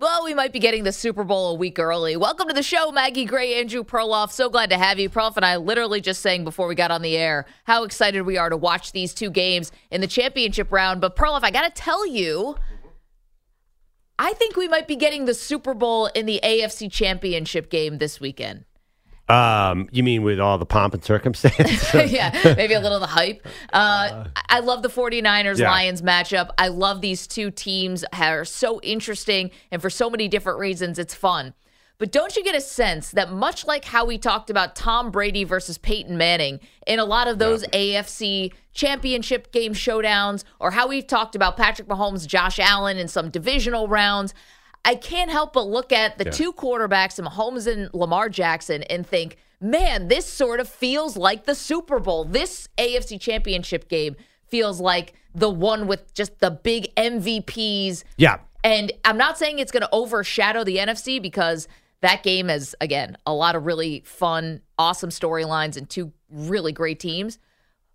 Well, we might be getting the Super Bowl a week early. Welcome to the show, Maggie Gray, Andrew Perloff. So glad to have you. Perloff and I literally just saying before we got on the air how excited we are to watch these two games in the championship round. But Perloff, I got to tell you, I think we might be getting the Super Bowl in the AFC championship game this weekend. Um, you mean with all the pomp and circumstance? yeah, maybe a little of the hype. Uh, I love the 49ers Yeah. Lions matchup. I love these two teams are so interesting and for so many different reasons it's fun. But don't you get a sense that much like how we talked about Tom Brady versus Peyton Manning in a lot of those AFC championship game showdowns or how we've talked about Patrick Mahomes, Josh Allen in some divisional rounds, I can't help but look at the two quarterbacks, Mahomes and Lamar Jackson, and think, man, this sort of feels like the Super Bowl. This AFC championship game feels like the one with just the big MVPs. yeah. And I'm not saying it's going to overshadow the NFC because that game is, again, a lot of really fun, awesome storylines and two really great teams.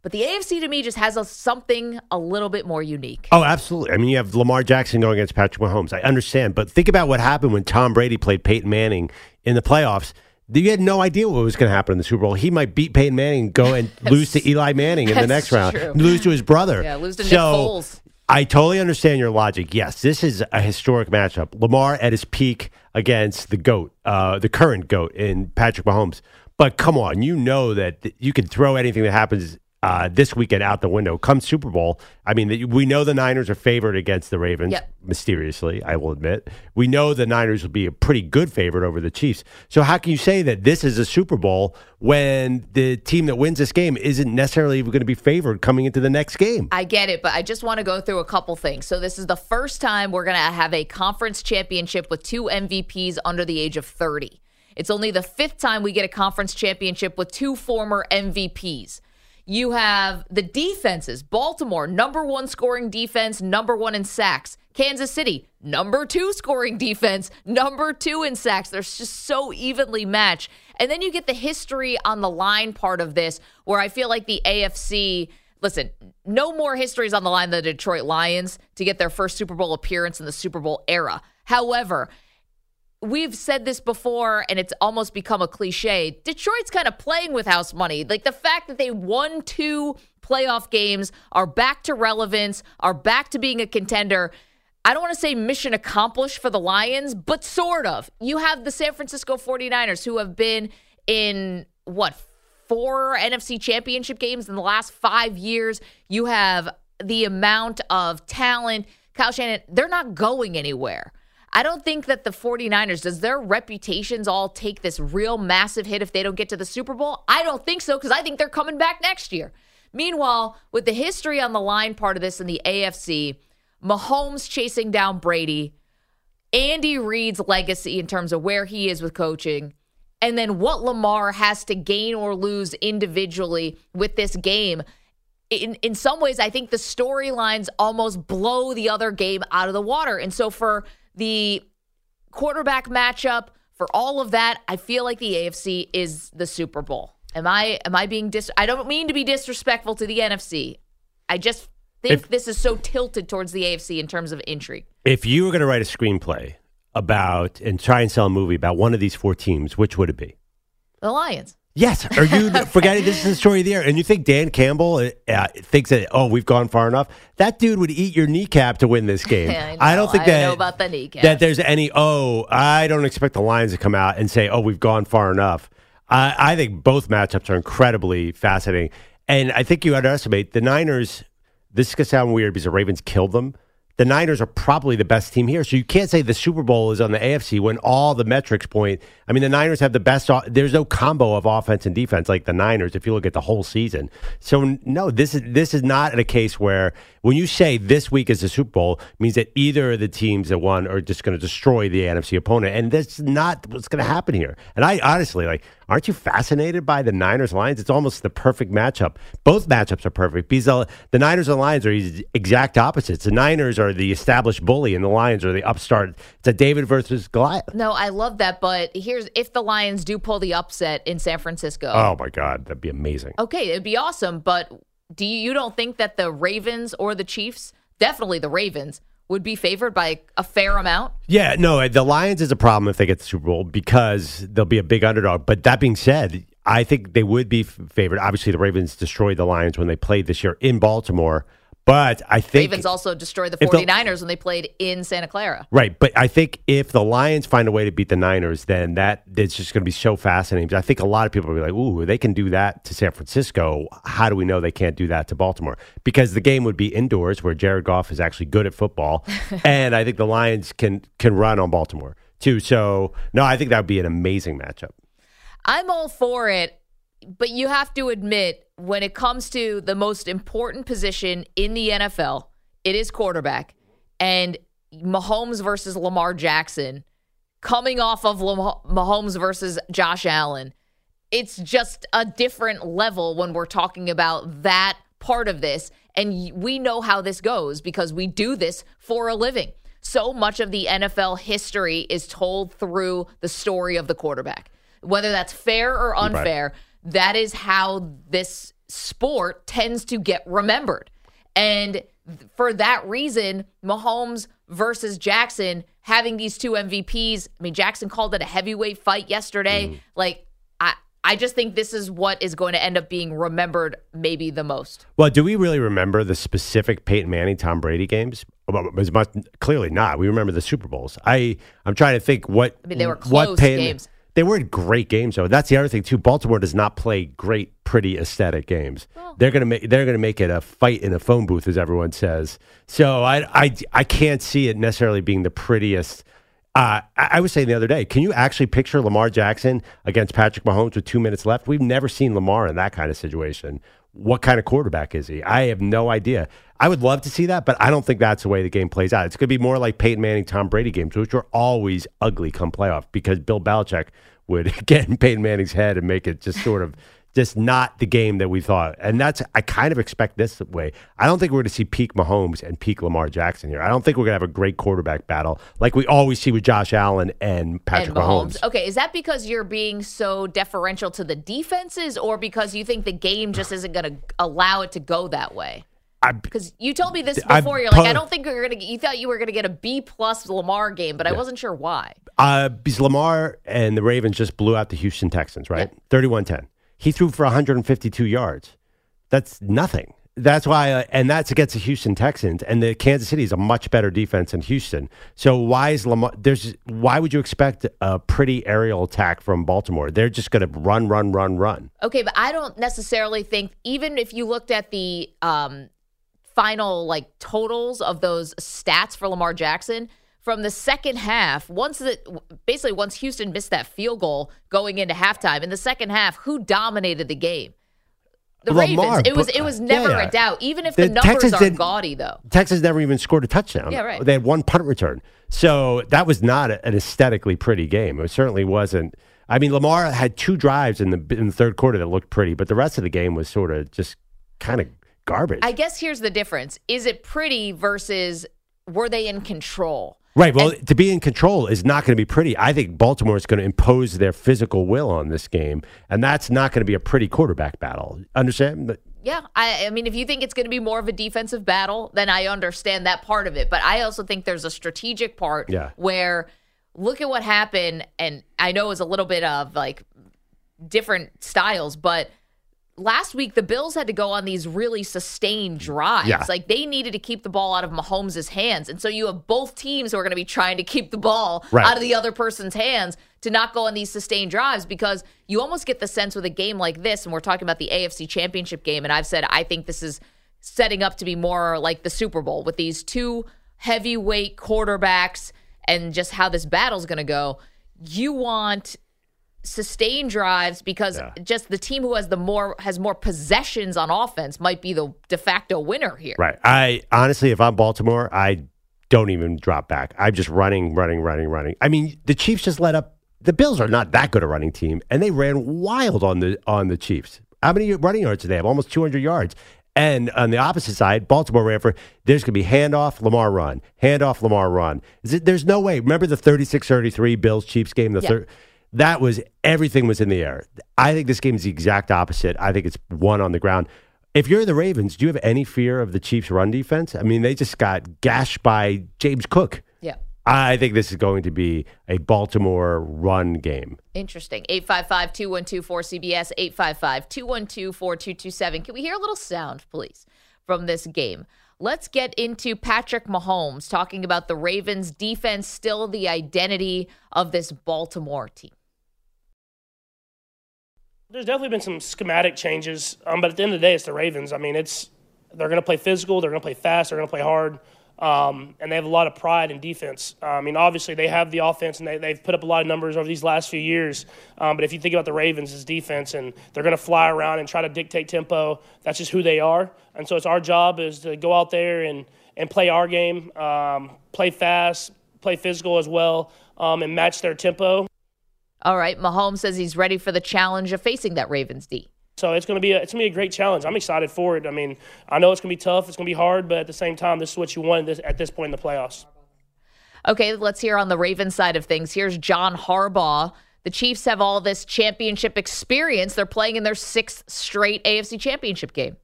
But the AFC to me just has a, something a little bit more unique. Oh, absolutely. I mean, you have Lamar Jackson going against Patrick Mahomes. I understand, but think about what happened when Tom Brady played Peyton Manning in the playoffs. You had no idea what was going to happen in the Super Bowl. He might beat Peyton Manning, go and lose to Eli Manning in the next round, true. lose to his brother. Yeah, lose to Nick so, Foles. I totally understand your logic. Yes, this is a historic matchup. Lamar at his peak against the GOAT, uh, the current GOAT in Patrick Mahomes. But come on, you know that th- you can throw anything that happens uh, this weekend out the window. Come Super Bowl, I mean, we know the Niners are favored against the Ravens, Yep. mysteriously, I will admit. We know the Niners will be a pretty good favorite over the Chiefs. So how can you say that this is a Super Bowl when the team that wins this game isn't necessarily going to be favored coming into the next game? I get it, but I just want to go through a couple things. So, this is the first time we're going to have a conference championship with two MVPs under the age of 30. It's only the fifth time we get a conference championship with two former MVPs. You have the defenses Baltimore, number one scoring defense, number one in sacks. Kansas City, number two scoring defense, number two in sacks. They're just so evenly matched. And then you get the history on the line part of this, where I feel like the AFC listen, no more histories on the line than the Detroit Lions to get their first Super Bowl appearance in the Super Bowl era. However, we've said this before and it's almost become a cliche. Detroit's kind of playing with house money. Like the fact that they won two playoff games, are back to relevance, are back to being a contender. I don't want to say mission accomplished for the Lions, but sort of. You have the San Francisco 49ers who have been in what four NFC championship games in the last five years. You have the amount of talent. Kyle Shanahan, they're not going anywhere. I don't think that the 49ers, does their reputations all take this real massive hit if they don't get to the Super Bowl? I don't think so because I think they're coming back next year. Meanwhile, with the history on the line part of this in the AFC, Mahomes chasing down Brady, Andy Reid's legacy in terms of where he is with coaching, and then what Lamar has to gain or lose individually with this game. In in some ways, I think the storylines almost blow the other game out of the water. And so for the quarterback matchup, for all of that, I feel like the AFC is the Super Bowl. Am I am I being dis I don't mean to be disrespectful to the NFC. I just think If- this is so tilted towards the AFC in terms of intrigue. If you were going to write a screenplay about and try and sell a movie about one of these four teams, which would it be? The Lions. Yes. Are you forgetting this is the story of the year? And you think Dan Campbell uh, thinks that, oh, we've gone far enough? That dude would eat your kneecap to win this game. I, don't think I that, know about the kneecap. that there's any, oh, I don't expect the Lions to come out and say, oh, we've gone far enough. I, I think both matchups are incredibly fascinating. And I think you underestimate the Niners. This is going to sound weird because the Ravens killed them. The Niners are probably the best team here. So you can't say the Super Bowl is on the AFC when all the metrics point. I mean, the Niners have the best. There's no combo of offense and defense like the Niners if you look at the whole season. So no, this is this is not a case where when you say this week is the Super Bowl means that either of the teams that won are just going to destroy the NFC opponent, and that's not what's going to happen here. And I honestly like Aren't you fascinated by the Niners Lions? It's almost the perfect matchup. Both matchups are perfect because the, the Niners and Lions are exact opposites. The Niners are the established bully, and the Lions are the upstart. It's a David versus Goliath. No, I love that. But here's if the Lions do pull the upset in San Francisco. Oh my God, that'd be amazing. Okay, it'd be awesome. But do you, you don't think that the Ravens or the Chiefs, definitely the Ravens, would be favored by a fair amount? Yeah, no, the Lions is a problem if they get the Super Bowl because they'll be a big underdog. But that being said, I think they would be favored. Obviously, the Ravens destroyed the Lions when they played this year in Baltimore. But I think Ravens also destroyed the 49ers the, when they played in Santa Clara. Right. But I think if the Lions find a way to beat the Niners, then that it's just going to be so fascinating. I think a lot of people will be like, ooh, they can do that to San Francisco. How do we know they can't do that to Baltimore? Because the game would be indoors where Jared Goff is actually good at football. and I think the Lions can can run on Baltimore too. So no, I think that would be an amazing matchup. I'm all for it, but you have to admit when it comes to the most important position in the NFL, it is quarterback. And Mahomes versus Lamar Jackson, coming off of Mahomes versus Josh Allen, it's just a different level when we're talking about that part of this. And we know how this goes because we do this for a living. So much of the NFL history is told through the story of the quarterback. Whether that's fair or unfair, right. That is how this sport tends to get remembered. And for that reason, Mahomes versus Jackson having these two MVPs. I mean, Jackson called it a heavyweight fight yesterday. Mm. Like, I, I just think this is what is going to end up being remembered maybe the most. Well, do we really remember the specific Peyton Manning Tom Brady games? As much clearly not. We remember the Super Bowls. I I'm trying to think what I mean they were close Peyton, games. They weren't great games though. That's the other thing too. Baltimore does not play great, pretty aesthetic games. Well, they're gonna make they're gonna make it a fight in a phone booth, as everyone says. So I I I can't see it necessarily being the prettiest. Uh, I was saying the other day, can you actually picture Lamar Jackson against Patrick Mahomes with two minutes left? We've never seen Lamar in that kind of situation. What kind of quarterback is he? I have no idea. I would love to see that, but I don't think that's the way the game plays out. It's going to be more like Peyton Manning, Tom Brady games, which are always ugly come playoff because Bill Belichick would get in Peyton Manning's head and make it just sort of just not the game that we thought. And that's I kind of expect this way. I don't think we're going to see peak Mahomes and peak Lamar Jackson here. I don't think we're going to have a great quarterback battle like we always see with Josh Allen and Patrick and Mahomes. Mahomes. Okay, is that because you're being so deferential to the defenses or because you think the game just isn't going to allow it to go that way? Because you told me this before. I, you're like, I don't think are gonna. You thought you were gonna get a B plus Lamar game, but yeah. I wasn't sure why. Uh, because Lamar and the Ravens just blew out the Houston Texans, right? Thirty-one ten. He threw for 152 yards. That's nothing. That's why, uh, and that's against the Houston Texans, and the Kansas City is a much better defense than Houston. So why is Lamar? There's why would you expect a pretty aerial attack from Baltimore? They're just going to run, run, run, run. Okay, but I don't necessarily think even if you looked at the um, final like totals of those stats for Lamar Jackson from the second half, once the basically once Houston missed that field goal going into halftime, in the second half, who dominated the game? The Lamar, Ravens. It was it was uh, never yeah, yeah. a doubt. Even if the, the numbers Texas are did, gaudy, though. Texas never even scored a touchdown. Yeah, right. They had one punt return, so that was not an aesthetically pretty game. It certainly wasn't. I mean, Lamar had two drives in the in the third quarter that looked pretty, but the rest of the game was sort of just kind of garbage. I guess here's the difference: is it pretty versus were they in control? Right. Well, and, to be in control is not going to be pretty. I think Baltimore is going to impose their physical will on this game, and that's not going to be a pretty quarterback battle. Understand? But, Yeah, I, I, mean, if you think it's going to be more of a defensive battle, then I understand that part of it. But I also think there's a strategic part yeah. where look at what happened, and I know it's a little bit of like different styles, but last week the Bills had to go on these really sustained drives. Yeah. Like they needed to keep the ball out of Mahomes' hands. And so you have both teams who are going to be trying to keep the ball Right. out of the other person's hands to not go on these sustained drives because you almost get the sense with a game like this, and we're talking about the AFC championship game, and I've said I think this is setting up to be more like the Super Bowl with these two heavyweight quarterbacks and just how this battle's going to go. You want sustained drives because Yeah. just the team who has the more has more possessions on offense might be the de facto winner here. Right. I honestly, if I'm Baltimore, I don't even drop back. I'm just running, running, running, running. I mean, the Chiefs just let up. The Bills are not that good a running team, and they ran wild on the on the Chiefs. How many running yards did they have? Almost 200 yards. And on the opposite side, Baltimore ran for there's going to be handoff, Lamar run, handoff, Lamar run. Is it- There's no way. Remember the 36-33 Bills Chiefs game? The Yeah. third that was everything was in the air. I think this game is the exact opposite. I think it's one on the ground. If you're the Ravens, do you have any fear of the Chiefs' run defense? I mean, they just got gashed by James Cook. Yeah. I think this is going to be a Baltimore run game. Interesting. 855 212 4CBS, 855 212 4227. Can we hear a little sound, please, from this game? Let's get into Patrick Mahomes talking about the Ravens' defense, still the identity of this Baltimore team. There's definitely been some schematic changes, um, but at the end of the day, it's the Ravens. I mean, it's they're going to play physical, they're going to play fast, they're going to play hard, um, and they have a lot of pride in defense. Uh, I mean, obviously they have the offense, and they, they've put up a lot of numbers over these last few years. Um, but if you think about the Ravens' as defense, and they're going to fly around and try to dictate tempo, that's just who they are. And so it's our job is to go out there and and play our game, um, play fast, play physical as well, um, and match their tempo. All right. Mahomes says he's ready for the challenge of facing that Ravens D. So it's going to be a, it's going to be a great challenge. I'm excited for it. I mean, I know it's going to be tough. It's going to be hard, but at the same time, this is what you want at this, at this point in the playoffs. Okay, let's hear on the Ravens side of things. Here's John Harbaugh. The Chiefs have all this championship experience. They're playing in their sixth straight AFC championship game.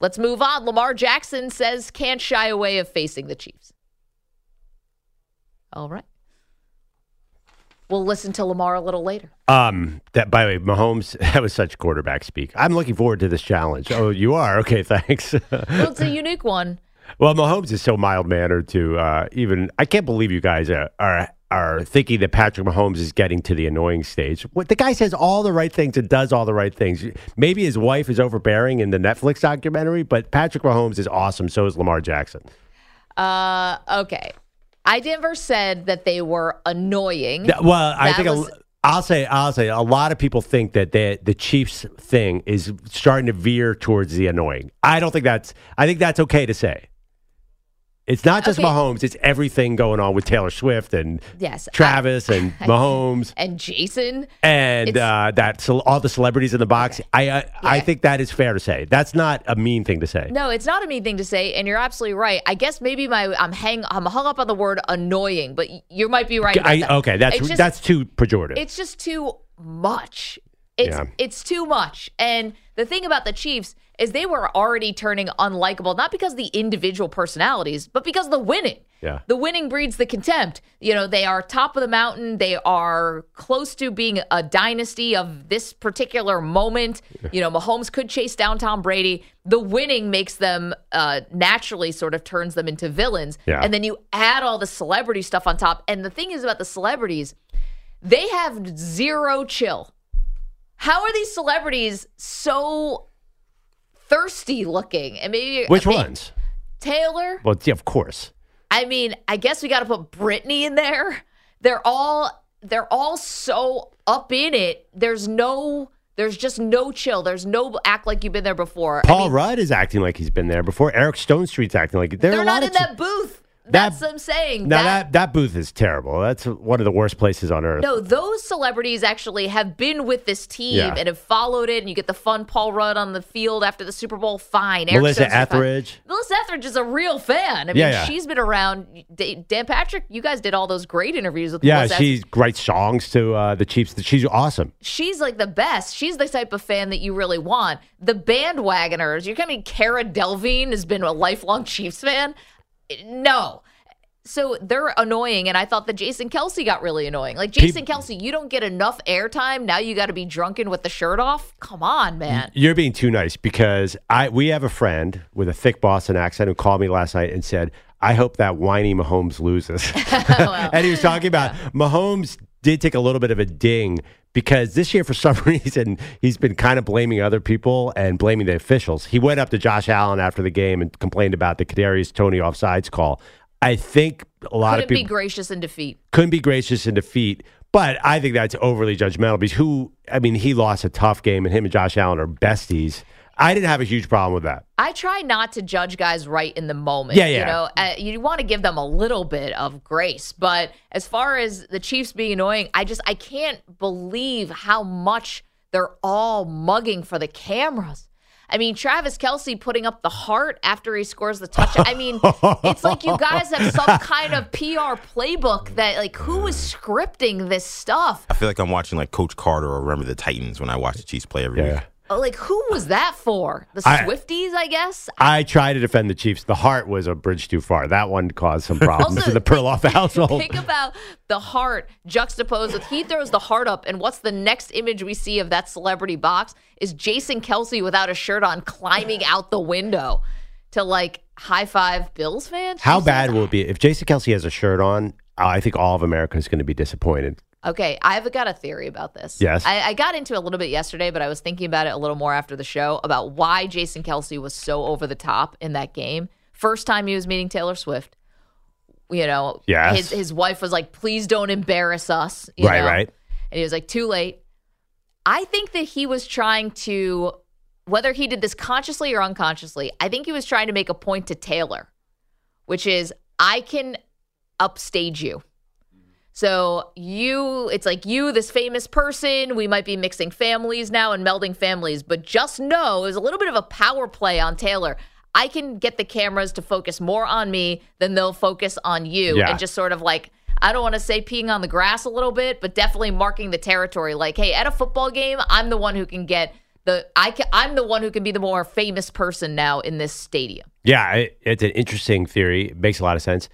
Let's move on. Lamar Jackson says can't shy away of facing the Chiefs. All right. We'll listen to Lamar a little later. Um, that by the way, Mahomes, that was such quarterback speak. I'm looking forward to this challenge. Oh, you are? Okay, thanks. Well, it's a unique one. Well, Mahomes is so mild mannered to uh, even. I can't believe you guys are, are are thinking that Patrick Mahomes is getting to the annoying stage. What the guy says all the right things and does all the right things. Maybe his wife is overbearing in the Netflix documentary, but Patrick Mahomes is awesome. So is Lamar Jackson. Uh, okay. I never said that they were annoying. Th- Well, I think was- I'll say I'll say a lot of people think that the the Chiefs thing is starting to veer towards the annoying. I don't think that's. I think that's okay to say. It's not just Okay. Mahomes; it's everything going on with Taylor Swift and Yes, I- Travis and Mahomes and Jason. and uh, that all the celebrities in the box. I I, I Yeah. think that is fair to say. That's not a mean thing to say. No, it's not a mean thing to say, and you're absolutely right. I guess maybe my I'm hang I'm hung up on the word annoying, but you might be right. About I, that. okay, that's just- that's too pejorative. it's just too much. It's Yeah. it's too much. And the thing about the Chiefs is they were already turning unlikable, not because the individual personalities, but because of the winning. Yeah. The winning breeds the contempt. You know, they are top of the mountain. They are close to being a dynasty of this particular moment. You know, Mahomes could chase down Tom Brady. The winning makes them uh, naturally sort of turns them into villains. Yeah. And then you add all the celebrity stuff on top. And the thing is about the celebrities, they have zero chill. How are these celebrities so thirsty looking? And maybe Which I mean, ones? Taylor. Well, yeah, of course. I mean, I guess we got to put Brittany in there. They're all they're all so up in it. There's no there's just no chill. There's no act like you've been there before. I Paul mean, Rudd is acting like he's been there before. Eric Stonestreet's acting like they're lot not in ch- that booth. That- That's what I'm saying. Now That- that that booth is terrible. That's one of the worst places on earth. No, those celebrities actually have been with this team Yeah. and have followed it, and you get the fun Paul Rudd on the field after the Super Bowl. Fine, Eric Melissa Stone's fine. Etheridge. Melissa Etheridge is a real fan. I mean, Yeah, yeah. she's been around. Dan Patrick, you guys did all those great interviews with Yeah, Melissa. she writes songs to uh, the Chiefs. She's awesome. she's like the best. She's the type of fan that you really want. The bandwagoners, you're coming. Cara Delevingne has been a lifelong Chiefs fan. No, so they're annoying, and I thought that Jason Kelce got really annoying. Like Jason Kelce, you don't get enough airtime. Now you got to be drunken with the shirt off. Come on, man. You're being too nice because I we have a friend with a thick Boston accent who called me last night and said, "I hope that whiny Mahomes loses." and he was talking about Mahomes did take a little bit of a ding because this year, for some reason, he's been kind of blaming other people and blaming the officials. He went up to Josh Allen after the game and complained about the Kadarius Toney offsides call. I think a lot Couldn't of people be gracious in defeat. couldn't be gracious in defeat. But I think that's overly judgmental because who, I mean, he lost a tough game and him and Josh Allen are besties. I didn't have a huge problem with that. I try not to judge guys right in the moment. Yeah, yeah. You know, uh, you want to give them a little bit of grace, but as far as the Chiefs being annoying, I just I can't believe how much they're all mugging for the cameras. I mean, Travis Kelce putting up the heart after he scores the touchdown. I mean, it's like you guys have some kind of PR playbook that, like, who is scripting this stuff? I feel like I'm watching like Coach Carter or Remember the Titans when I watch the Chiefs play every Yeah. week. Oh, Like, who was that for? The I- Swifties, I guess. I try to defend the Chiefs. The heart was a bridge too far. That one caused some problems Also, in the Perloff household. Think about the heart juxtaposed with he throws the heart up, and what's the next image we see of that celebrity box is Jason Kelce without a shirt on climbing out the window to like high five Bills fans. How Jesus. bad will it be if Jason Kelce has a shirt on? I think all of America is going to be disappointed. Okay, I've got a theory about this. Yes. I, I got into it a little bit yesterday, but I was thinking about it a little more after the show about why Jason Kelce was so over the top in that game. First time he was meeting Taylor Swift. You know, Yes. his his wife was like, "Please don't embarrass us." you Right, know? right. And he was like, "Too late." I think that he was trying to, whether he did this consciously or unconsciously, I think he was trying to make a point to Taylor, which is, I can upstage you. So you, it's like you, this famous person. We might be mixing families now and melding families, but just know there's a little bit of a power play on Taylor. I can get the cameras to focus more on me than they'll focus on you, Yeah. and just sort of like I don't want to say peeing on the grass a little bit, but definitely marking the territory. Like, hey, at a football game, I'm the one who can get the I can, I'm the one who can be the more famous person now in this stadium. Yeah, it, it's an interesting theory. It makes a lot of sense.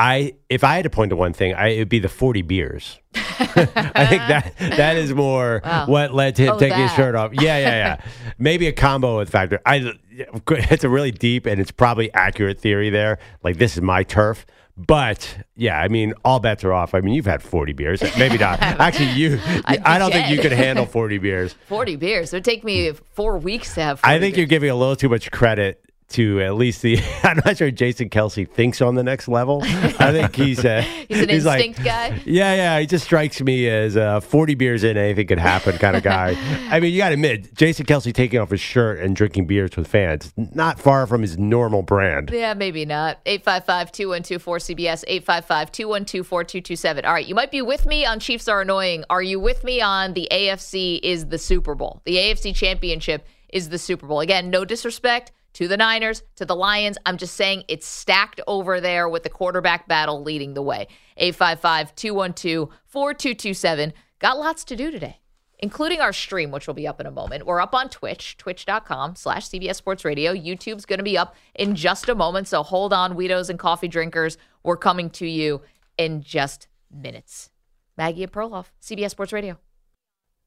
I, if I had to point to one thing, I, it would be the forty beers. I think that that is more Wow. what led to him Oh, taking his shirt off. Yeah, yeah, yeah. Maybe a combo with factor. I, it's a really deep and it's probably accurate theory there. Like this is my turf. But yeah, I mean, all bets are off. I mean, you've had forty beers. Maybe not. Actually, you. I'd I don't think you could handle forty beers. Forty beers. It would take me four weeks to have. 40 I think you're beers. giving a little too much credit to at least the. I'm not sure Jason Kelce thinks on the next level. I think he's uh, He's an like- instinct guy. Yeah, yeah. He just strikes me as uh, 40 beers in, anything could happen kind of guy. I mean, you got to admit, Jason Kelce taking off his shirt and drinking beers with fans, not far from his normal brand. Yeah, maybe not. 855-212-4CBS, 855-212-4227. All right, you might be with me on Chiefs are annoying. Are you with me on the AFC is the Super Bowl? The AFC championship is the Super Bowl. Again, no disrespect to the Niners, to the Lions. I'm just saying it's stacked over there with the quarterback battle leading the way. 855-212-4227. Got lots to do today including our stream, which will be up in a moment. We're up on Twitch, twitch.com slash CBS Sports Radio. YouTube's going to be up in just a moment. So hold on, Weedos and coffee drinkers. We're coming to you in just minutes. Maggie and Perloff, CBS Sports Radio.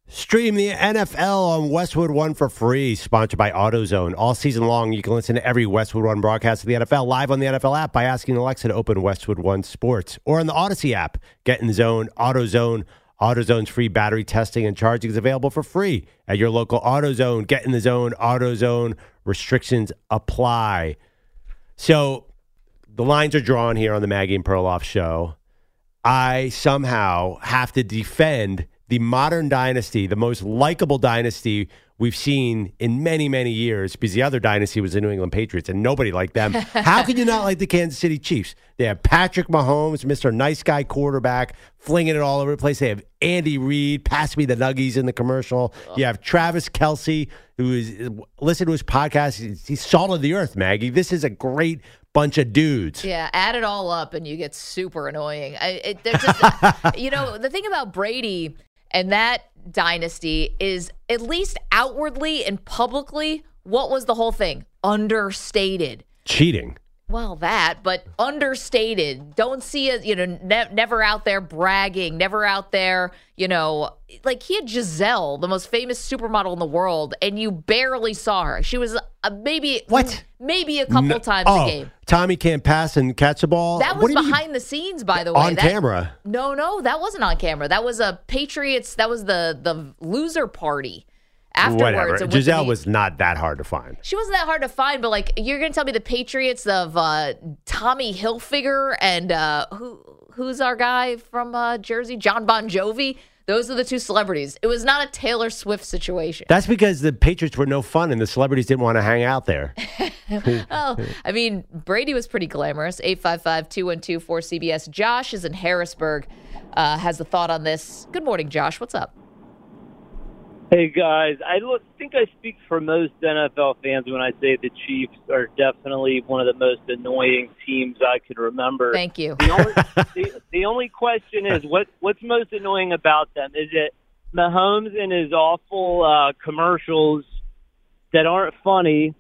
Stream the NFL on Westwood One for free, sponsored by AutoZone. All season long, you can listen to every Westwood One broadcast of the NFL live on the NFL app by asking Alexa to open Westwood One Sports or on the Odyssey app. Get in the zone, AutoZone. AutoZone's free battery testing and charging is available for free at your local AutoZone. Get in the zone, AutoZone. Restrictions apply. So the lines are drawn here on the Maggie and Perloff show. I somehow have to defend the modern dynasty, the most likable dynasty we've seen in many, many years, because the other dynasty was the New England Patriots, and nobody liked them. How can you not like the Kansas City Chiefs? They have Patrick Mahomes, Mr. Nice Guy quarterback, flinging it all over the place. They have Andy Reid, pass me the nuggies in the commercial. You have Travis Kelce, who is, listen to his podcast. He's, he's salt of the earth, Maggie. This is a great bunch of dudes. Yeah, add it all up and you get super annoying. I, it, just, you know, the thing about Brady and that dynasty is at least outwardly and publicly, what was the whole thing? Understated. Cheating. Well, that, but understated. Don't see it, you know, ne- never out there bragging, never out there, you know, like he had Gisele, the most famous supermodel in the world, and you barely saw her. She was uh, maybe What? Maybe a couple No- times oh, a game. Tommy can't pass and catch a ball. That What was do you behind the scenes, by the way. on That- camera. No, no, that wasn't on camera. That was a Patriots. That was the the loser party afterwards. Whatever. Gisele was not that hard to find. She wasn't that hard to find, but like you're gonna tell me the Patriots of uh, Tommy Hilfiger and uh, who who's our guy from uh, Jersey, John Bon Jovi. Those are the two celebrities. It was not a Taylor Swift situation. That's because the Patriots were no fun and the celebrities didn't want to hang out there. Oh, I mean, Brady was pretty glamorous. 855 212 4CBS. Josh is in Harrisburg, uh, has a thought on this. Good morning, Josh. What's up? Hey guys, I think I speak for most NFL fans when I say the Chiefs are definitely one of the most annoying teams I could remember. Thank you. The only, the, the only question is what what's most annoying about them? Is it Mahomes and his awful uh, commercials that aren't funny?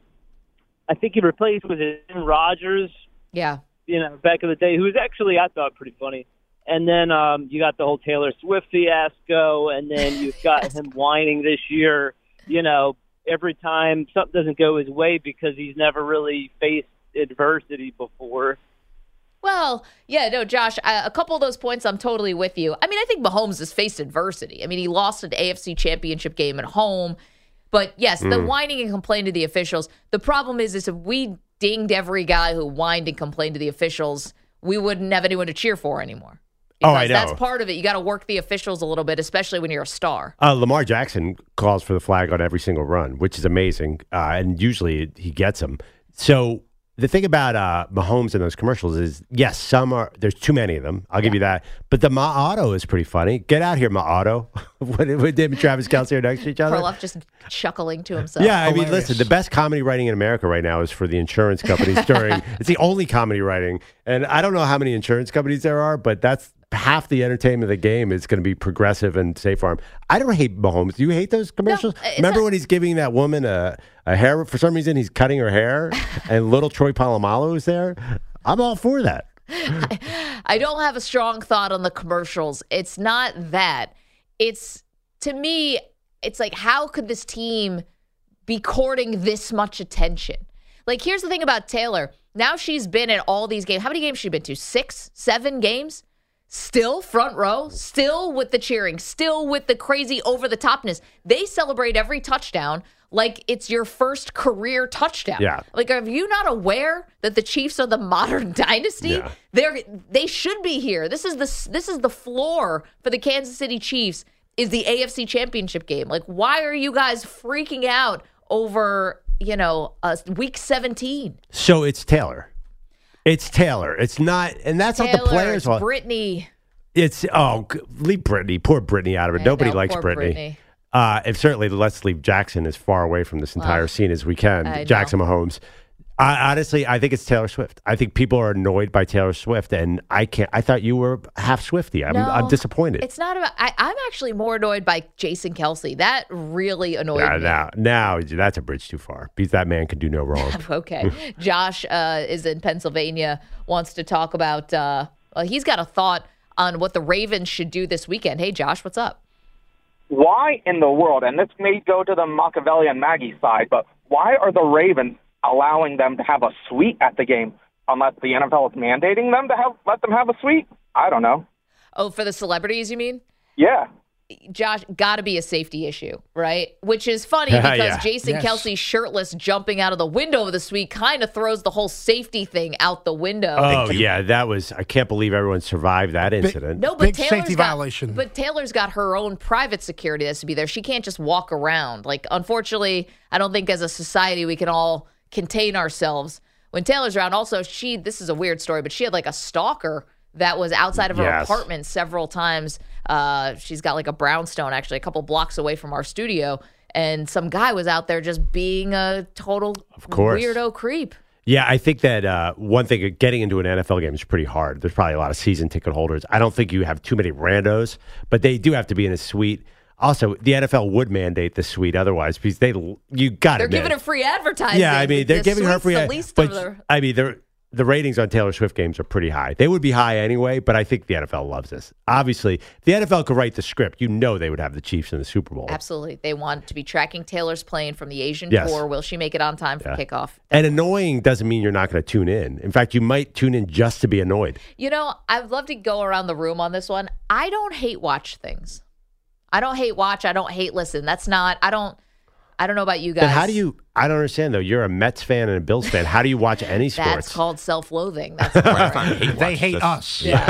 I think he replaced with Aaron Rodgers, Yeah. you know, back in the day, who was actually I thought pretty funny. And then um, you got the whole Taylor Swift fiasco, and then you've got him whining this year. You know, every time something doesn't go his way because he's never really faced adversity before. Well, yeah, no, Josh, I, a couple of those points, I'm totally with you. I mean, I think Mahomes has faced adversity. I mean, he lost an AFC championship game at home. But yes, the whining and complaining to the officials. The problem is, is if we dinged every guy who whined and complained to the officials, we wouldn't have anyone to cheer for anymore. Oh, I Because That's part of it. You got to work the officials a little bit, especially when you're a star. Uh, Lamar Jackson calls for the flag on every single run, which is amazing, uh, and usually he gets them. So the thing about uh, Mahomes and those commercials is, yes, some are. There's too many of them. I'll give you that. But the Ma Auto is pretty funny. Get out here, Ma Auto. with, him and Travis Kelce are next to each other. Perloff just chuckling to himself. Yeah, I mean, listen, the best comedy writing in America right now is for the insurance companies during. it's the only comedy writing, and I don't know how many insurance companies there are, but that's half the entertainment of the game is going to be progressive and State Farm. I don't hate Mahomes. Do you hate those commercials? it's Remember not- when he's giving that woman a, a hair? For some reason, he's cutting her hair, and little Troy Polamalu is there. I'm all for that. I don't have a strong thought on the commercials. It's not that. It's to me, it's like how could this team be courting this much attention? Like here's the thing about Taylor. Now she's been at all these games. How many games she been to? Six, seven games? Still front row, still with the cheering, still with the crazy over the topness. They celebrate every touchdown like it's your first career touchdown. Yeah. Like, are you not aware that the Chiefs are the modern dynasty? Yeah. They're they should be here. This is the this is the floor for the Kansas City Chiefs. Is the AFC Championship game? Like, why are you guys freaking out over you know uh, week seventeen? So it's Taylor. It's Taylor. It's not, and that's not the players' it's. Brittany. It's oh, leave Brittany. Poor Brittany out of it. I Nobody know, likes Brittany. Brittany. Uh, and certainly, let's leave Jackson as far away from this entire scene as we can. I know. Jackson Mahomes. I, honestly, I think it's Taylor Swift. I think people are annoyed by Taylor Swift, and I can't. I thought you were half Swifty. I'm, I'm disappointed. It's not about. I, I'm actually more annoyed by Jason Kelce. That really annoyed me. now, now that's a bridge too far because that man can do no wrong. Okay. Josh uh, is in Pennsylvania, wants to talk about, uh, well, he's got a thought on what the Ravens should do this weekend. Hey, Josh, what's up? why in the world, and this may go to the Machiavellian Maggie side, but why are the Ravens allowing them to have a suite at the game unless the NFL is mandating them to have let them have a suite? I don't know. Oh, for the celebrities, you mean? Yeah. Josh, got to be a safety issue, right? Which is funny because Yeah. Jason Yes. Kelce shirtless jumping out of the window of the suite kind of throws the whole safety thing out the window. Oh yeah, that was. I can't believe everyone survived that incident. No, but Big Taylor's safety got, violation. But Taylor's got her own private security that has to be there. She can't just walk around. Like, unfortunately, I don't think as a society we can all contain ourselves when Taylor's around. Also, she this is a weird story, but she had like a stalker that was outside of her Yes. apartment several times. Uh, she's got like a brownstone actually a couple blocks away from our studio, and some guy was out there just being a total Of course. weirdo creep. Yeah, I think that uh, one thing, getting into an NFL game is pretty hard. There's probably a lot of season ticket holders. I don't think you have too many randos, but they do have to be in a suite. Also, the NFL would mandate the suite otherwise because they you got to They're it. giving her free advertising. Yeah, I mean they're The giving her free. The least but the I mean they're the ratings on Taylor Swift games are pretty high. They would be high anyway, but I think the NFL loves this. Obviously, the NFL could write the script, you know they would have the Chiefs in the Super Bowl. Absolutely. They want to be tracking Taylor's plane from the Asian Yes. tour. Will she make it on time for Yeah. kickoff? And annoying doesn't mean you're not going to tune in. In fact, you might tune in just to be annoyed. You know, I'd love to go around the room on this one. I don't hate watch things. I don't hate watch. I don't hate listen. That's not. I don't. I don't know about you guys. Then how do you? I don't understand though. You're a Mets fan and a Bills fan. How do you watch any sports? That's called self-loathing. That's Right, hate They hate that's- us. yeah.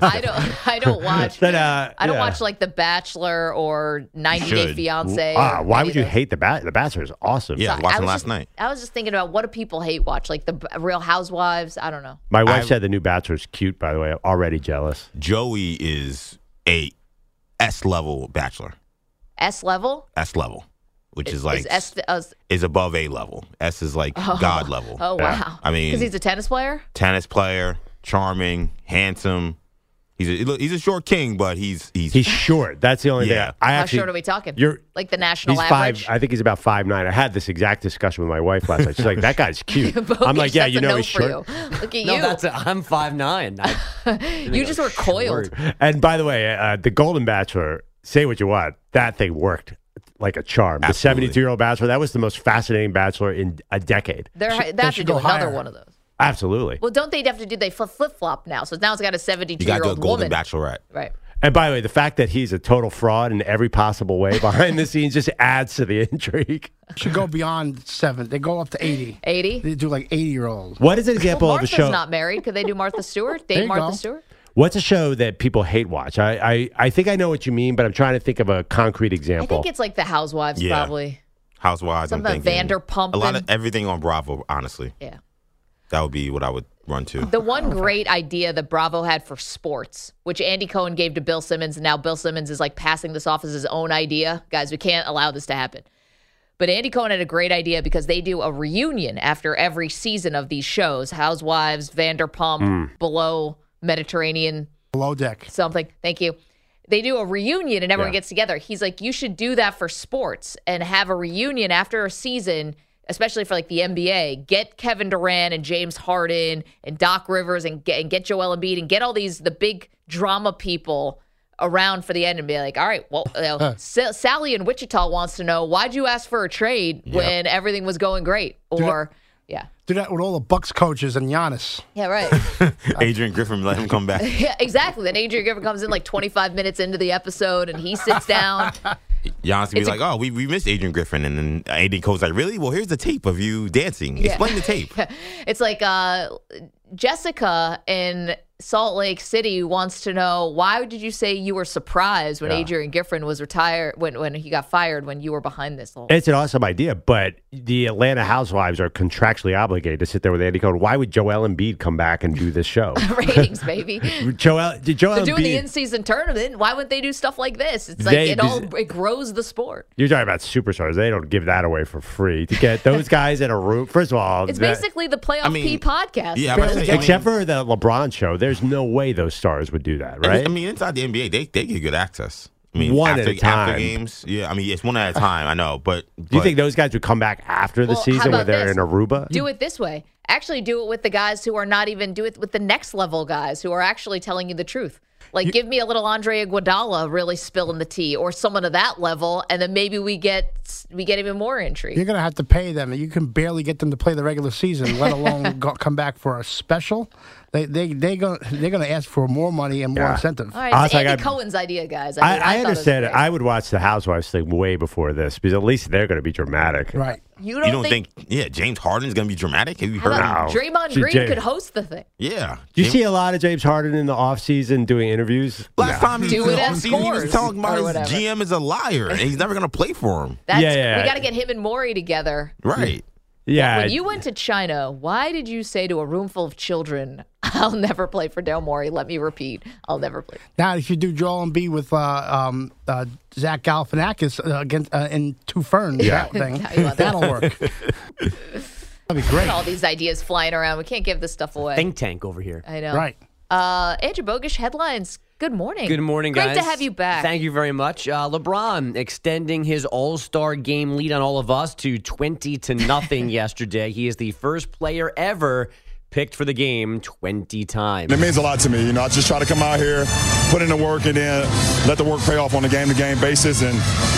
Like, I don't. I don't watch. That, uh, I don't yeah. watch like The Bachelor or 90 Day. Fiance. Ah, why would you hate the bat? The Bachelor is awesome. Yeah, I watching was last just- night. I was just thinking about what do people hate watch, like the Real Housewives. I don't know. My wife I- said the new Bachelor's cute. By the way, I'm already jealous. Joey is a S level bachelor. S level. S level, which is like is S uh, is above A level. S is like God level. Oh wow. I mean, because he's a tennis player. tennis player, charming, handsome. He's a he's a short king, but he's he's, He's short. That's the only Yeah. thing. I How actually, short are we talking? You're like the national He's average. five. I think he's about five nine. I had this exact discussion with my wife last night. She's like, "That guy's cute." I'm like, "Yeah, you know no he's for short." You. Look at No, you. that's a, I'm five nine. you just were coiled. And by the way, uh, the Golden Bachelor. Say what you want. That thing worked like a charm. The 72 year old Bachelor. That was the most fascinating Bachelor in a decade. They're, Should- they they have to should do another higher. one of those. Absolutely. Well, don't they have to do? They flip flip flop now, so now it's got a seventy-two you got year to do a old golden woman. bachelorette. Right. And by the way, the fact that he's a total fraud in every possible way behind the scenes just adds to the intrigue. Should go beyond seven. They go up to 80. Eighty. They do like 80 year olds. What is an example Well, of a show? Martha's not married. Could they do Martha Stewart? There Date you Martha go. Stewart. What's a show that people hate watch? I, I, I think I know what you mean, but I'm trying to think of a concrete example. I think it's like the Housewives, Yeah. probably. Housewives. Something I'm thinking Vanderpump A lot of everything on Bravo. Honestly, Yeah. That would be what I would run to. The one great idea that Bravo had for sports, which Andy Cohen gave to Bill Simmons, and now Bill Simmons is like passing this off as his own idea. Guys, we can't allow this to happen. But Andy Cohen had a great idea because they do a reunion after every season of these shows Housewives, Vanderpump, hmm. Below, Mediterranean, Below deck. something. Thank you. They do a reunion and everyone Yeah. gets together. He's like, you should do that for sports and have a reunion after a season, especially for like the NBA. Get Kevin Durant and James Harden and Doc Rivers and get, and get Joel Embiid and get all these the big drama people around for the end and be like, all right, well, you know, Sa- Sally in Wichita wants to know why'd you ask for a trade when everything was going great? Or yeah, Do that with all the Bucks coaches and Giannis. yeah, right. Adrian Griffin let him come back. yeah, exactly. Then Adrian Griffin comes in like 25 minutes into the episode and he sits down. Giannis would be It's a- like, "Oh, we, we missed Adrian Griffin," and then AD Cole's like, "Really? Well, here's the tape of you dancing. Yeah. Explain the tape." It's like uh, Jessica in Salt Lake City wants to know why did you say you were surprised when Yeah. Adrian Griffin was retired when when he got fired when you were behind this whole It's an awesome idea, but the Atlanta Housewives are contractually obligated to sit there with Andy Cohen. Why would Joel Embiid come back and do this show? ratings, baby. Joel, did Joel They're doing the in-season tournament. Why wouldn't they do stuff like this? It's like They- it all it grows the sport. you're talking about superstars. They don't give that away for free to get those guys in a room. First of all, It's that- basically the playoff I mean, P podcast. yeah, I'm about to say, I except mean- for the LeBron show, there's no way those stars would do that, right? I mean, inside the NBA, they they get good access. I mean, One after, at a time. after games, yeah. I mean, it's one at a time. I know, but do you think those guys would come back after the Well, season where about they're this? in Aruba? Do it this way. Actually, do it with the guys who are not even do it with the next level guys who are actually telling you the truth. Like, give me a little Andre Iguodala really spilling the tea, or someone of that level, and then maybe we get we get even more intrigue. You're going to have to pay them. You can barely get them to play the regular season, let alone go, come back for a special. They they they going they're going to ask for more money and more Yeah. incentive. All right, I'll it's tell you, Andy I- Cohen's idea, guys. I, mean, I, thought it was understand. great. I would watch the Housewives thing way before this because at least they're going to be dramatic. Right. You don't, you don't think, yeah, James Harden's gonna be dramatic? Have you how heard? about him? Draymond Green Jay- could host the thing? Yeah. Do you James- see a lot of James Harden in the offseason doing interviews? Last time he Do was it on at season, he was talking about his whatever. GM is a liar and he's never gonna play for him. That's, Yeah, yeah. We got to get him and Morey together. Right. Yeah. When you went to China, why did you say to a room full of children, "I'll never play for Daryl Morey"? Let me repeat, I'll never play. Now, if you do Joel Embiid with uh, um, uh, Zach Galifianakis uh, against uh, in Two Ferns, that thing, How you want that? that'll work. That'd be great. All these ideas flying around. We can't give this stuff away. Think tank over here. I know. Right. Uh, Andrew Bogish headlines. Good morning. Good morning, Great guys. Great to have you back. Thank you very much. Uh, LeBron extending his All Star game lead on all of us to twenty to nothing yesterday. He is the first player ever picked for the game 20 times. It means a lot to me. You know, I just try to come out here, put in the work, and then let the work pay off on a game-to-game basis. And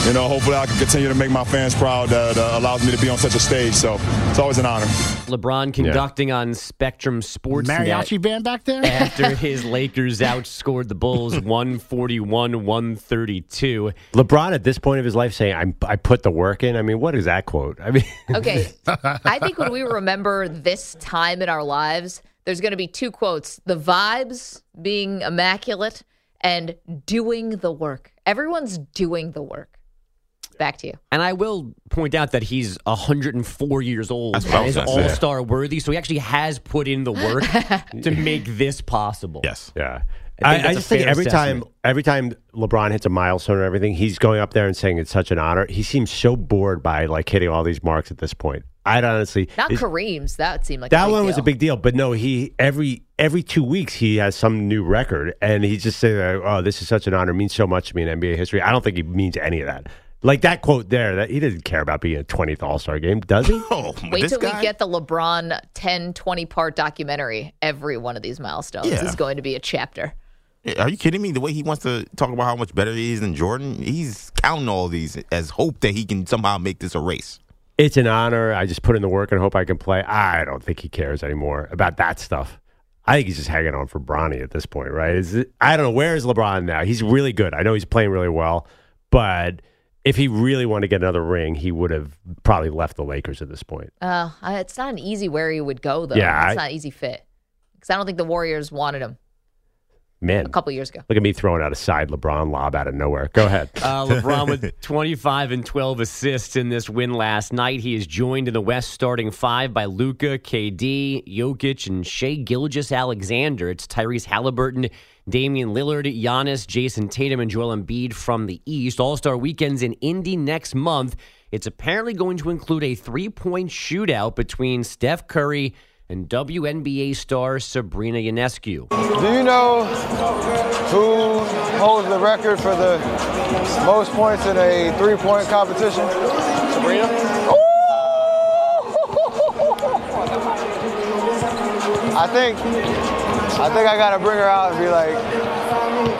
you know, hopefully, I can continue to make my fans proud. That uh, allows me to be on such a stage. So it's always an honor. LeBron conducting on Spectrum Sports Mariachi band back there. after his Lakers outscored the Bulls 141 132. LeBron at this point of his life saying, I'm, "I put the work in." I mean, what is that quote? I mean, Okay. I think when we remember this time in our lives, there's going to be two quotes the vibes being immaculate and doing the work. Everyone's doing the work. Back to you. And I will point out that he's 104 years old That's what I and was is gonna say. all star worthy. So he actually has put in the work to make this possible. Yes. yeah. I I, think I, that's a just think fair every time, assessment. every time LeBron hits a milestone or everything, he's going up there and saying it's such an honor. He seems so bored by like hitting all these marks at this point. I'd honestly Not it's- Kareem's. That seemed like that a big one was a big deal, but no, he every every two weeks he has some new record, and he just saying, "Oh, this is such an honor, it means so much to me in NBA history." I don't think he means any of that. Like that quote there, that he doesn't care about being a twentieth All Star game, does he? Oh, Wait this till guy? we get the LeBron 10, 20 part documentary. Every one of these milestones Yeah. is going to be a chapter. Are you kidding me? The way he wants to talk about how much better he is than Jordan, he's counting all these as hope that he can somehow make this a race. It's an honor. I just put in the work and hope I can play. I don't think he cares anymore about that stuff. I think he's just hanging on for Bronny at this point, right? Is it, I don't know where is LeBron now. He's really good. I know he's playing really well, but if he really wanted to get another ring, he would have probably left the Lakers at this point. Uh, it's not an easy where he would go, though. Yeah, It's I- not an easy fit. Because I don't think the Warriors wanted him Man, a couple years ago. look at me throwing out a side LeBron lob out of nowhere. Go ahead. Uh, LeBron with 25 and 12 assists in this win last night. He is joined in the West starting five by Luka, KD, Jokic, and Shai Gilgeous-Alexander. It's Tyrese Halliburton, Damian Lillard, Giannis, Jayson Tatum, and Joel Embiid from the East. All Star weekends in Indy next month. It's apparently going to include a three point shootout between Steph Curry and WNBA star Sabrina Ionescu. Do you know who holds the record for the most points in a three-point competition? Sabrina. I think I think I gotta bring her out and be like,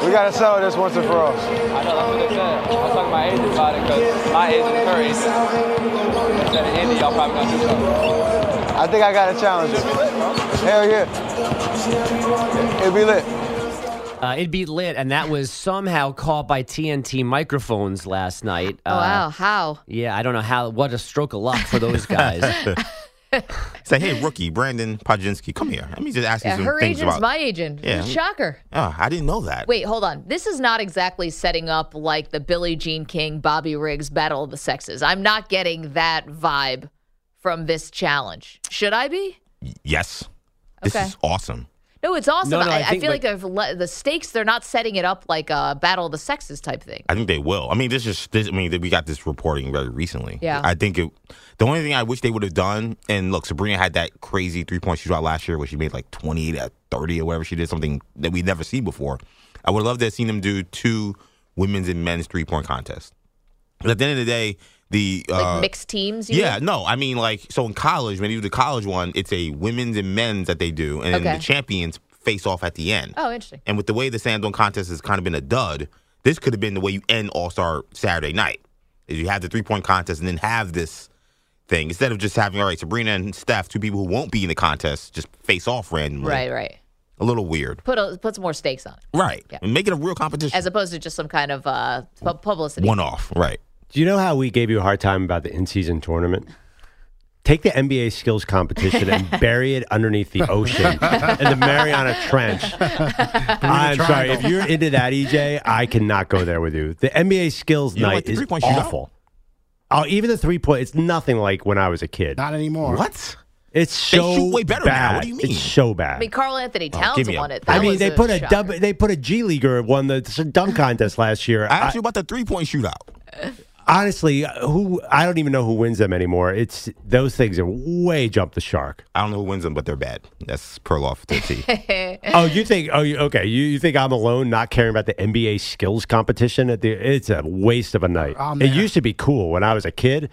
we gotta settle this once and for all. I know, that's what they said. I was talking to my agent about it because my agent is her agent. Said in Indy, y'all probably gonna do something. I think I got a challenge her. Hell yeah. It'd be lit. Uh, it'd be lit, and that was somehow caught by TNT microphones last night. Oh, Uh, wow. How? Yeah, I don't know how. What a stroke of luck for those guys. Say, hey, rookie Brandin Podziemski, come here. Let me just ask Yeah, you some her things agent's about. my agent. Yeah. Shocker. Oh, I didn't know that. Wait, hold on. This is not exactly setting up like the Billie Jean King, Bobby Riggs battle of the sexes. I'm not getting that vibe from this challenge. Should I be? Yes, this Okay. is awesome. No, it's awesome. No, no, I, I I, feel like- like the, le- the stakes, they're not setting it up like a battle of the sexes type thing. I think they will. I mean, this is. This, I mean, we got this reporting very recently. Yeah. I think it. The only thing I wish they would have done, and look, Sabrina had that crazy three point shootout last year where she made like twenty eight at thirty or whatever she did, something that we'd never seen before. I would love to have seen them do two women's and men's three point contests. But at the end of the day, the Like uh, mixed teams? you Yeah, mean? no, I mean like so in college when you do the college one, it's a women's and men's that they do, and Okay. the champions face off at the end. Oh, interesting. And with the way the San Antonio contest has kind of been a dud, this could have been the way you end All Star Saturday night. Is you have the three point contest and then have this thing instead of just having all right Sabrina and Steph, two people who won't be in the contest, just face off randomly. Right, right. A little weird. Put a, put some more stakes on it, Right. Yeah. And make it a real competition. as opposed to just some kind of uh, pu- publicity. One off. Right. Do you know how we gave you a hard time about the in-season tournament? Take the NBA skills competition and bury it underneath the ocean in the Mariana Trench. I'm sorry. If you're into that, EJ, I cannot go there with you. The NBA skills You don't night the is three-point shootout? awful. Oh, even the three point, it's nothing like when I was a kid. Not anymore. What? It's They so shoot way better now. bad. What do you mean? It's so bad. I mean, Carl Anthony oh, Towns give me a won it. I mean, was they put a shocker. dub, they put a G leaguer won the dunk contest last year. I asked I- you about the three point shootout. honestly, uh, who I don't even know who wins them anymore. It's those things are way jump the shark. I don't know who wins them, but they're bad. That's Perloff to T. oh, you think? Oh, you, okay. You, you think I'm alone not caring about the NBA skills competition? At the, it's a waste of a night. Oh, it used to be cool when I was a kid.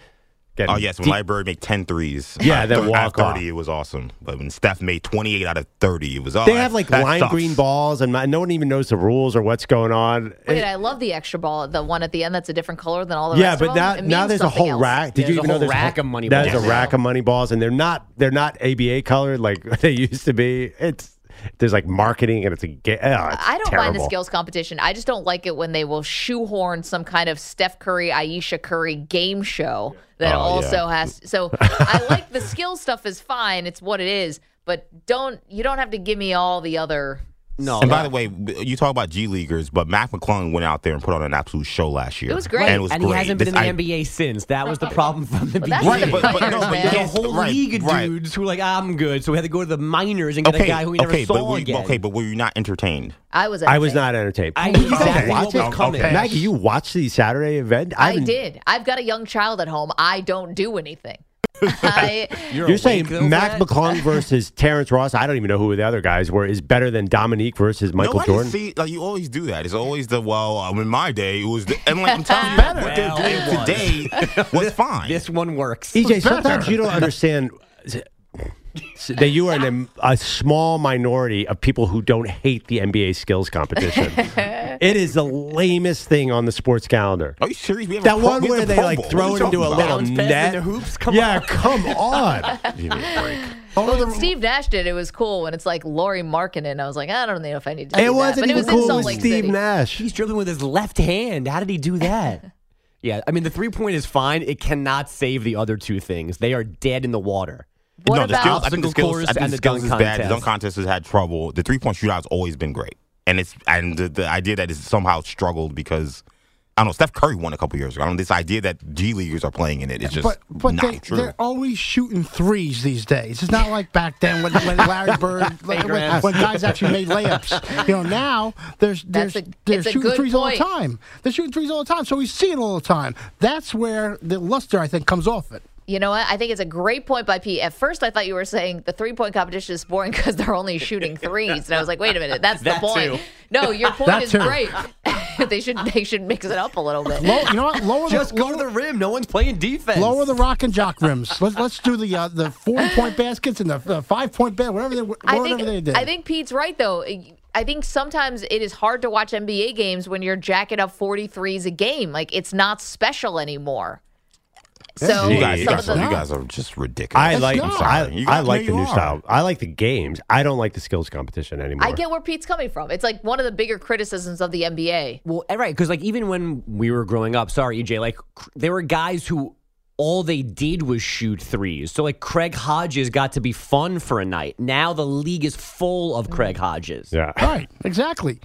Getting Oh yes, when deep- Larry Bird made 10 threes. Yeah, out of then thir- out of walk off. 30, it was awesome. But when Steph made 28 out of 30, it was awesome. They that- have like that lime sucks. green balls, and no one even knows the rules or what's going on. Wait, I love the extra ball, the one at the end that's a different color than all the yeah, rest but of now them. It now there's a whole else. rack. Did There's you a even know whole there's rack of money There's balls a rack of money balls, and they're not they're not ABA colored like they used to be. It's there's like marketing, and it's a ga- oh, I don't mind the skills competition. I just don't like it when they will shoehorn some kind of Steph Curry, Aisha Curry game show that Oh, also yeah. has. So I like the skill stuff is fine. It's what it is, but don't you don't have to give me all the other. No. And by the way, you talk about G leaguers, but Mac McClung went out there and put on an absolute show last year. It was great. and it was and great. he hasn't been This- in I- the NBA since. That was the problem from the Well, beginning. the Right, but- but no, but man. There's a whole right, league of right. dudes who were like, I'm good. So we had to go to the minors and get okay, a guy who we never okay, saw but were, you- again. okay, but were you not entertained? I was. I was not entertained. I knew exactly Okay. what was coming. Okay. Maggie, you watched the Saturday event? I haven't- did. I've got a young child at home. I don't do anything. I, You're, You're saying awake, Mac Brett? McClung versus Terrence Ross? I don't even know who the other guys were. Is better than Dominique versus Michael Nobody Jordan? See, like you always do that. It's always the well. Um, in my day, it was. The, and like I'm telling you, Better. what they're doing today was fine. This one works. EJ, sometimes you don't understand that you are in a, a small minority of people who don't hate the NBA skills competition. it is the lamest thing on the sports calendar. Are you serious? We have That a pro, one where they like Bowl. throw it are you into a little? Bounce net. hoops? Come yeah, on. come on. Give me a break. well, when Steve Nash did, it was cool. When it's like Lauri Markkanen, I was like, I don't know if I need to. It that. wasn't but it was cool with Steve City. Nash. He's dribbling with his left hand. How did he do that? yeah, I mean, the three point is fine. It cannot save the other two things. They are dead in the water. What no, the about- skills, I think the Obstacle skills, course I think and the the skills dunk is bad. The dunk contest has had trouble. The three point shootout's always been great, and it's and the, the idea that it's somehow struggled because I don't know. Steph Curry won a couple years ago. I don't know, this idea that G leaguers are playing in it is just but but not they, true. they're always shooting threes these days. It's not like back then when, when Larry Bird, like, when, when guys actually made layups. You know, now there's That's there's a- they're shooting good threes all the time. They're shooting threes all the time, so we see it all the time. That's where the luster I think comes off it. You know what? I think it's a great point by Pete. At first, I thought you were saying the three point competition is boring because they're only shooting threes, and I was like, wait a minute, that's That the point. too. No, your point That is too. great. they should they should mix it up a little bit. Low, you know what? Lower Just the, go lower, to the rim. No one's playing defense. lower the rock and jock rims. Let's let's do the uh, the forty point baskets and the uh, five point basket, whatever they whatever I think they did. I think Pete's right though. I think sometimes it is hard to watch NBA games when you're jacking up 43s a game. Like it's not special anymore. So you guys, you guys, are, you guys are just ridiculous. I like not. I, You I like the new are. style. I like the games. I don't like the skills competition anymore. I get where Pete's coming from. It's like one of the bigger criticisms of the NBA. Well, eh, right, because like even when we were growing up, sorry, EJ, like cr- there were guys who all they did was shoot threes. So like Craig Hodges got to be fun for a night. Now the league is full of Craig Hodges. yeah. Right, exactly,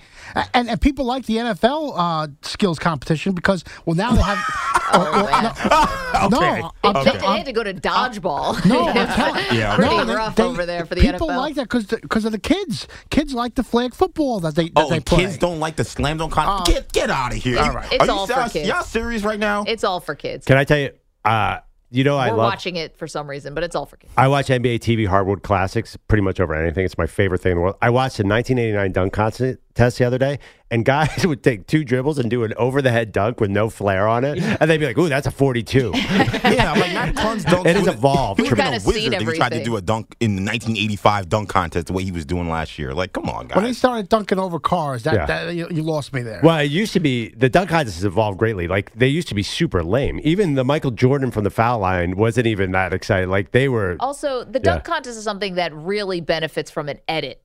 and and people like the NFL uh, skills competition because well now they have. Oh, man. no, Okay. no, They, I'm they, tell- they had to go to dodgeball. No, Yeah, pretty no, they- rough they- over there for the people NFL. People like that because because of the kids. Kids like the flag football that they that Oh, they play. kids don't like the slam dunk contest. get get out of here. all right. It's Are you all for y'all- kids. Y'all serious right now? It's all for kids. Can I tell you? Uh, you know, I We're love. watching it for some reason, but it's all for kids. I watch NBA TV Hardwood Classics pretty much over anything. It's my favorite thing in the world. I watched the 1989 dunk contest the other day, and guys would take two dribbles and do an over the head dunk with no flare on it, and they'd be like, "Ooh, that's a 42." yeah, I'm like Mac McClung's dunk. It has evolved. He would have been kinda a seen wizard if he tried to do a dunk in the 1985 dunk contest the way he was doing last year. Like, come on, guys. when they started dunking over cars, that, Yeah. that you, you lost me there. well, it used to be the dunk contest has evolved greatly. Like they used to be super lame. Even the Michael Jordan from the foul line wasn't even that exciting. Like they were. Also, the dunk Yeah. contest is something that really benefits from an edit.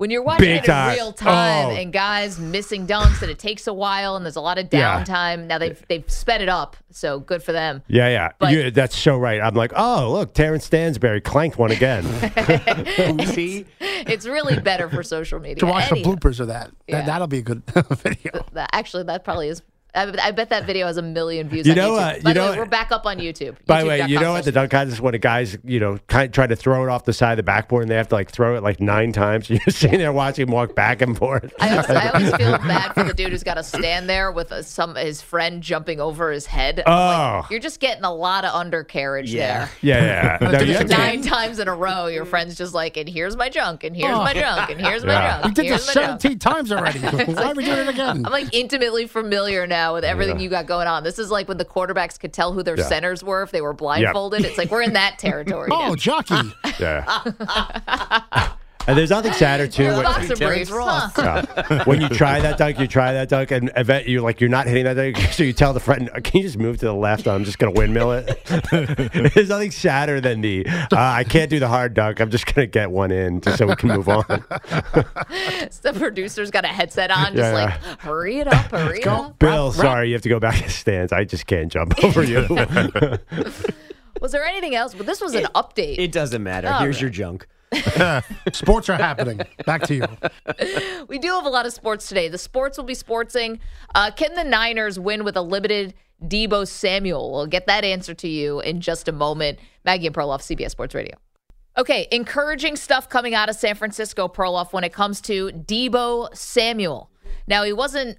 When you're watching Big it time. in real time Oh. and guys missing dunks and it takes a while and there's a lot of Yeah. downtime. Now they've they've sped it up, so good for them. Yeah, yeah, But- You- that's so right. I'm like, oh, look, Terence Stansbury clanked one again. See? It's really better for social media. to watch Anyhow, the bloopers of that, Yeah. that that'll be a good video. actually, that probably is. I, I bet that video has a million views. You on know, YouTube. uh, By you the know- way, we're back up on YouTube. By the way, you YouTube.com know what the dunk contest when a guys, you know, kind of try to throw it off the side of the backboard and they have to like throw it like nine times. You're sitting there watching him walk back and forth. I always, I always feel bad for the dude who's got to stand there with a, some his friend jumping over his head. I'm like, Oh. you're just getting a lot of undercarriage Yeah. there. yeah, yeah. No, you have to- Nine times in a row, your friend's just like, and here's my junk, and here's Oh. my junk, and here's my Yeah. junk. We did this my junk. 17 times already. Why are we doing it again? I'm like intimately familiar now now with everything Yeah. you got going on. This is like when the quarterbacks could tell who their Yeah. centers were if they were blindfolded. It's like we're in that territory. Oh, now. jockey. Yeah. And there's nothing sadder too. The when- boxer briefs. Huh. Yeah. when you try that dunk, you try that dunk, and event you're like you're not hitting that dunk, so you tell the friend, "Can you just move to the left? I'm just gonna windmill it." There's nothing sadder than the uh, I can't do the hard dunk. I'm just gonna get one in just so we can move on. the producer's got a headset on, just Yeah, like, yeah. hurry it up, hurry it up. Bill, sorry, you have to go back to the stands. I just can't jump over you. Was there anything else? But this was an update. It doesn't matter. All Here's right. your junk. Sports are happening. Back to you. we do have a lot of sports today. The sports will be sportsing. Uh, can the Niners win with a limited Deebo Samuel? We'll get that answer to you in just a moment. Maggie and Perloff, CBS Sports Radio. Okay, encouraging stuff coming out of San Francisco, Perloff, when it comes to Deebo Samuel. Now, he wasn't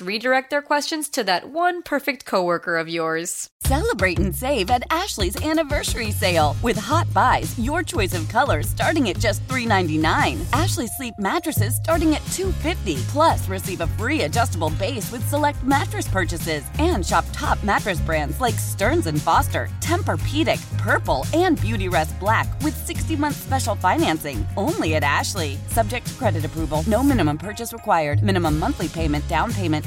redirect their questions to that one perfect coworker of yours. Celebrate and save at Ashley's anniversary sale. With Hot Buys, your choice of colors starting at just $3.99. Ashley Sleep mattresses starting at $2.50. Plus, receive a free adjustable base with select mattress purchases. And shop top mattress brands like Stearns and Foster, Tempur-Pedic, Purple, and Beautyrest Black with 60-month special financing. Only at Ashley. Subject to credit approval. No minimum purchase required. Minimum monthly payment, down payment,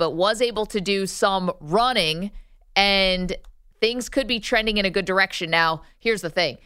But was able to do some running and things could be trending in a good direction. Now, here's the thing.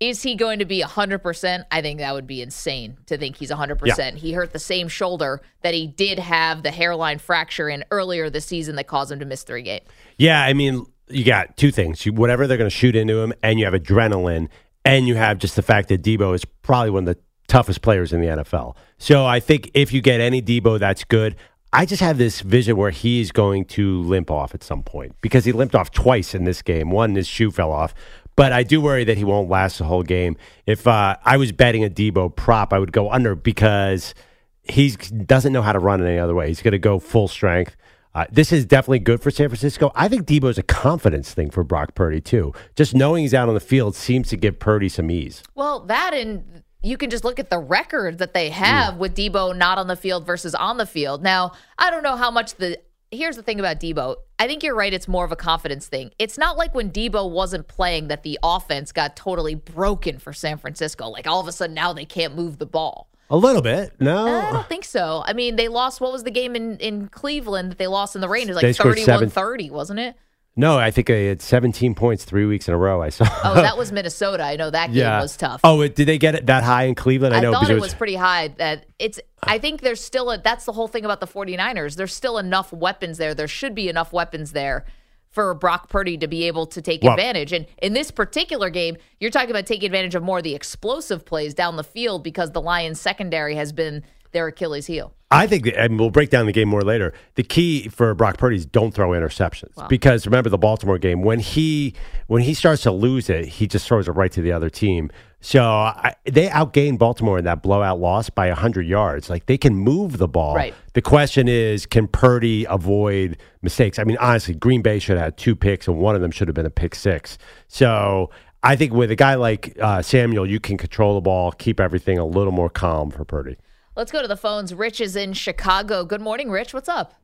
Is he going to be 100%? I think that would be insane to think he's 100%. Yeah. He hurt the same shoulder that he did have the hairline fracture in earlier this season that caused him to miss three games. Yeah, I mean, you got two things. You, whatever they're going to shoot into him, and you have adrenaline, and you have just the fact that Deebo is probably one of the toughest players in the NFL. So I think if you get any Deebo, that's good. I just have this vision where he's going to limp off at some point because he limped off twice in this game. One, his shoe fell off. But I do worry that he won't last the whole game. If uh, I was betting a Deebo prop, I would go under because he doesn't know how to run in any other way. He's going to go full strength. Uh, this is definitely good for San Francisco. I think Deebo is a confidence thing for Brock Purdy too. Just knowing he's out on the field seems to give Purdy some ease. Well, that and you can just look at the record that they hmm. have with Deebo not on the field versus on the field. Now, I don't know how much the here's the thing about Deebo. I think you're right, it's more of a confidence thing. It's not like when Deebo wasn't playing that the offense got totally broken for San Francisco. Like all of a sudden now they can't move the ball. A little bit, no. I don't think so. I mean, they lost what was the game in, in Cleveland that they lost in the rain? It was like scored 31 seven- 30, wasn't it? No, I think they had 17 points three weeks in a row. I saw. Oh, that was Minnesota. I know that game was tough. Oh, it, did they get it that high in Cleveland? I I know thought it was pretty high. That it's. I think there's still a. That's the whole thing about the 49ers. There's still enough weapons there. There should be enough weapons there for Brock Purdy to be able to take Well- advantage. And in this particular game, you're talking about taking advantage of more of the explosive plays down the field because the Lions secondary has been their Achilles heel. I think, that- and we'll break down the game more later. The key for Brock Purdy is don't throw interceptions Wow. because remember the Baltimore game when he when he starts to lose it, he just throws it right to the other team. So I, they outgained Baltimore in that blowout loss by hundred yards. Like they can move the ball. Right. The question is, can Purdy avoid mistakes? I mean, honestly, Green Bay should have had two picks, and one of them should have been a pick six. So. I think with a guy like uh, Samuel, you can control the ball, keep everything a little more calm for Purdy. Let's go to the phones. Rich is in Chicago. Good morning, Rich. What's up?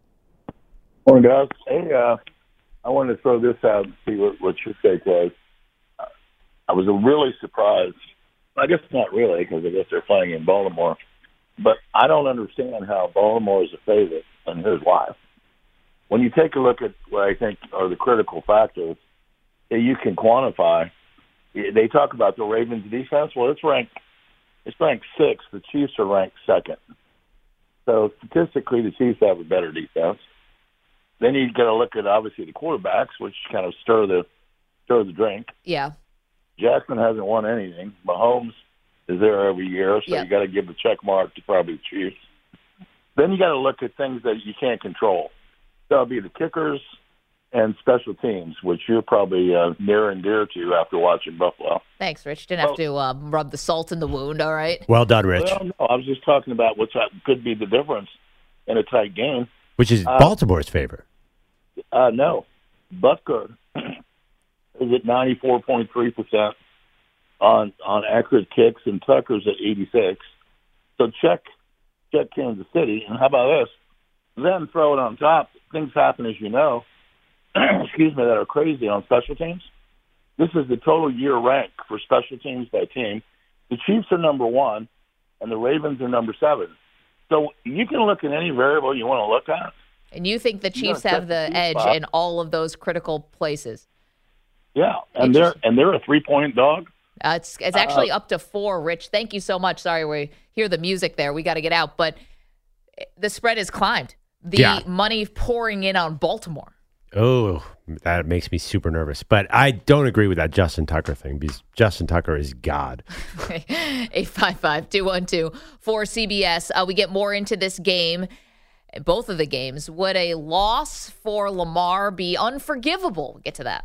Morning, guys. Hey, uh, I wanted to throw this out and see what, what your take was. Uh, I was really surprised. I guess not really, because I guess they're playing in Baltimore. but I don't understand how Baltimore is a favorite, and here's why. When you take a look at what I think are the critical factors that you can quantify, they talk about the Ravens' defense. Well, it's ranked it's ranked sixth. The Chiefs are ranked second. So statistically, the Chiefs have a better defense. Then you got to look at obviously the quarterbacks, which kind of stir the stir the drink. Yeah. Jackson hasn't won anything. Mahomes is there every year, so you got to give the check mark to probably the Chiefs. Then you got to look at things that you can't control. That'll be the kickers and special teams, which you're probably uh, near and dear to after watching Buffalo. Thanks, Rich. Didn't have to um, rub the salt in the wound. All right. Well done, Rich. Well, no, I was just talking about what could be the difference in a tight game. Which is Uh, Baltimore's favor. Uh, no, Butker is at ninety four point three percent on on accurate kicks, and Tucker's at eighty six. So check check Kansas City, and how about this? Then throw it on top. Things happen, as you know. excuse me, that are crazy on special teams. This is the total year rank for special teams by team. The Chiefs are number one, and the Ravens are number seven. So you can look at any variable you want to look at. And you think the You gotta Chiefs have the the edge box. in all of those critical places? Yeah, and they're and they're a three point dog. Uh, it's it's actually Uh, up to four. Rich, thank you so much. Sorry, we hear the music there. We got to get out, but the spread has climbed. The Yeah. money pouring in on Baltimore. Oh, that makes me super nervous. But I don't agree with that Justin Tucker thing because Justin Tucker is God. 855 212 for CBS. Uh, we get more into this game, both of the games. Would a loss for Lamar be unforgivable? Get to that.